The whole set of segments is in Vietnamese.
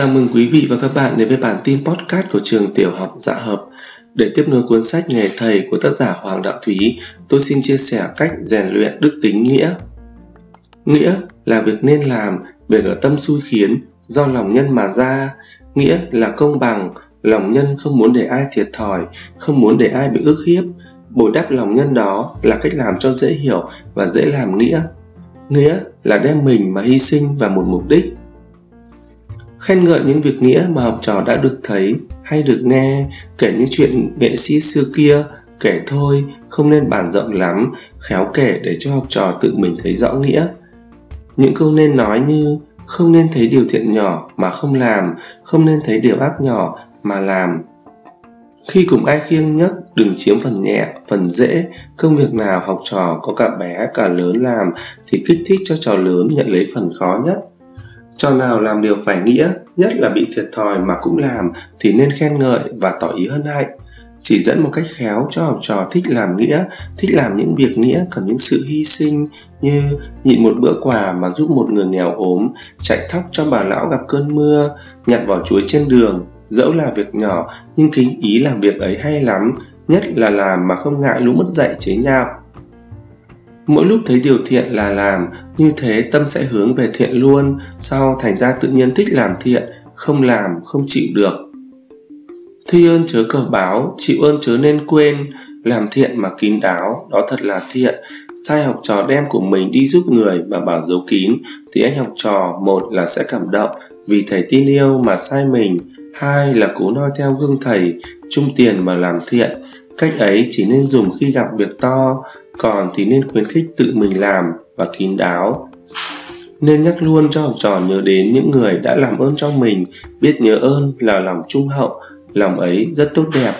Chào mừng quý vị và các bạn đến với bản tin podcast của trường tiểu học Dạ Hợp. Để tiếp nối cuốn sách Nghề Thầy của tác giả Hoàng Đạo Thúy, tôi xin chia sẻ cách rèn luyện đức tính nghĩa. Nghĩa là việc nên làm, việc ở tâm xui khiến, do lòng nhân mà ra. Nghĩa là công bằng, lòng nhân không muốn để ai thiệt thòi, không muốn để ai bị ức hiếp. Bồi đắp lòng nhân đó là cách làm cho dễ hiểu và dễ làm nghĩa. Nghĩa là đem mình mà hy sinh vào một mục đích khen ngợi những việc nghĩa mà học trò đã được thấy, hay được nghe, kể những chuyện nghệ sĩ xưa kia, kể thôi, không nên bàn rộng lắm, khéo kể để cho học trò tự mình thấy rõ nghĩa. Những câu nên nói như, không nên thấy điều thiện nhỏ mà không làm, không nên thấy điều ác nhỏ mà làm. Khi cùng ai khiêng nhất đừng chiếm phần nhẹ, phần dễ, công việc nào học trò có cả bé, cả lớn làm thì kích thích cho trò lớn nhận lấy phần khó nhất cho nào làm điều phải nghĩa, nhất là bị thiệt thòi mà cũng làm thì nên khen ngợi và tỏ ý hân hạnh. Chỉ dẫn một cách khéo cho học trò thích làm nghĩa, thích làm những việc nghĩa cần những sự hy sinh như nhịn một bữa quà mà giúp một người nghèo ốm, chạy thóc cho bà lão gặp cơn mưa, nhặt vỏ chuối trên đường, dẫu là việc nhỏ nhưng kính ý làm việc ấy hay lắm, nhất là làm mà không ngại lũ mất dạy chế nhạo. Mỗi lúc thấy điều thiện là làm, như thế tâm sẽ hướng về thiện luôn, sau thành ra tự nhiên thích làm thiện, không làm, không chịu được. Thi ơn chớ cờ báo, chịu ơn chớ nên quên, làm thiện mà kín đáo, đó thật là thiện. Sai học trò đem của mình đi giúp người mà bảo giấu kín, thì anh học trò một là sẽ cảm động vì thầy tin yêu mà sai mình, hai là cố noi theo gương thầy, chung tiền mà làm thiện. Cách ấy chỉ nên dùng khi gặp việc to, còn thì nên khuyến khích tự mình làm và kín đáo. Nên nhắc luôn cho học trò nhớ đến những người đã làm ơn cho mình, biết nhớ ơn là lòng trung hậu, lòng ấy rất tốt đẹp.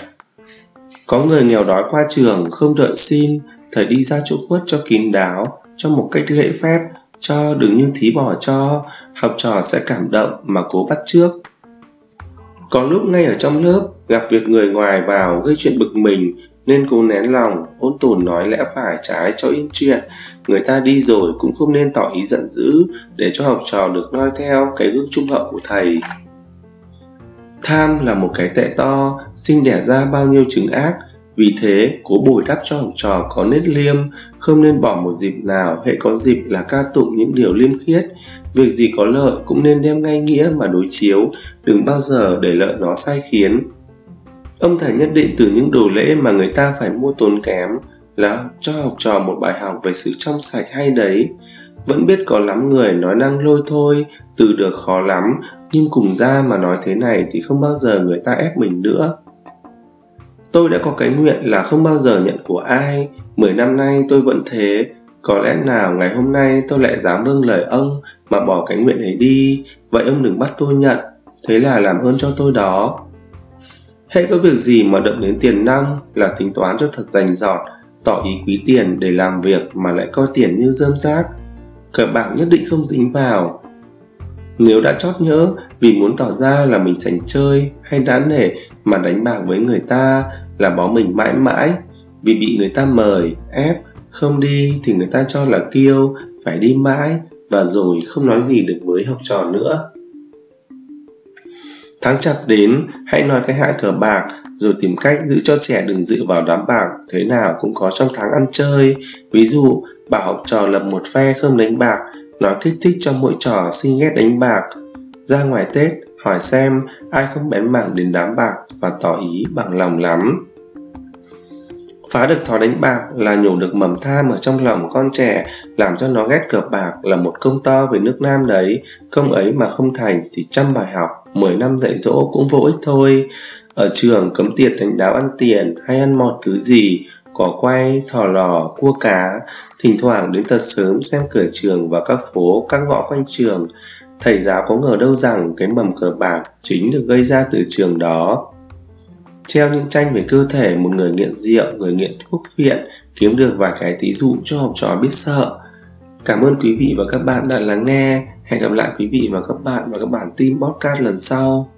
Có người nghèo đói qua trường, không đợi xin, thầy đi ra chỗ quất cho kín đáo, cho một cách lễ phép, cho đừng như thí bỏ cho, học trò sẽ cảm động mà cố bắt trước. Có lúc ngay ở trong lớp, gặp việc người ngoài vào gây chuyện bực mình nên cố nén lòng, ôn tồn nói lẽ phải trái cho yên chuyện. Người ta đi rồi cũng không nên tỏ ý giận dữ để cho học trò được noi theo cái gương trung hậu của thầy. Tham là một cái tệ to, sinh đẻ ra bao nhiêu chứng ác. Vì thế, cố bồi đắp cho học trò có nết liêm, không nên bỏ một dịp nào hệ có dịp là ca tụng những điều liêm khiết. Việc gì có lợi cũng nên đem ngay nghĩa mà đối chiếu, đừng bao giờ để lợi nó sai khiến. Ông thầy nhất định từ những đồ lễ mà người ta phải mua tốn kém là cho học trò một bài học về sự trong sạch hay đấy. Vẫn biết có lắm người nói năng lôi thôi, từ được khó lắm, nhưng cùng ra mà nói thế này thì không bao giờ người ta ép mình nữa. Tôi đã có cái nguyện là không bao giờ nhận của ai, mười năm nay tôi vẫn thế, có lẽ nào ngày hôm nay tôi lại dám vâng lời ông mà bỏ cái nguyện ấy đi, vậy ông đừng bắt tôi nhận, thế là làm ơn cho tôi đó. Hãy có việc gì mà động đến tiền năng là tính toán cho thật rành rọt, tỏ ý quý tiền để làm việc mà lại coi tiền như dơm rác. Cờ bạc nhất định không dính vào. Nếu đã chót nhớ vì muốn tỏ ra là mình sành chơi hay đáng nể mà đánh bạc với người ta là bó mình mãi mãi vì bị người ta mời, ép, không đi thì người ta cho là kiêu, phải đi mãi và rồi không nói gì được với học trò nữa. Tháng chạp đến, hãy nói cái hại cờ bạc, rồi tìm cách giữ cho trẻ đừng dự vào đám bạc, thế nào cũng có trong tháng ăn chơi. Ví dụ, bảo học trò lập một phe không đánh bạc, nói kích thích cho mỗi trò xin ghét đánh bạc. Ra ngoài Tết, hỏi xem ai không bén mảng đến đám bạc và tỏ ý bằng lòng lắm. Phá được thói đánh bạc là nhổ được mầm tham ở trong lòng con trẻ, làm cho nó ghét cờ bạc là một công to về nước Nam đấy. Công ấy mà không thành thì trăm bài học, 10 năm dạy dỗ cũng vô ích thôi. Ở trường cấm tiệt đánh đáo ăn tiền hay ăn mọt thứ gì, cỏ quay, thò lò, cua cá, thỉnh thoảng đến thật sớm xem cửa trường và các phố, các ngõ quanh trường. Thầy giáo có ngờ đâu rằng cái mầm cờ bạc chính được gây ra từ trường đó treo những tranh về cơ thể một người nghiện rượu, người nghiện thuốc phiện, kiếm được vài cái tí dụ cho học trò biết sợ. Cảm ơn quý vị và các bạn đã lắng nghe. Hẹn gặp lại quý vị và các bạn vào các bản tin podcast lần sau.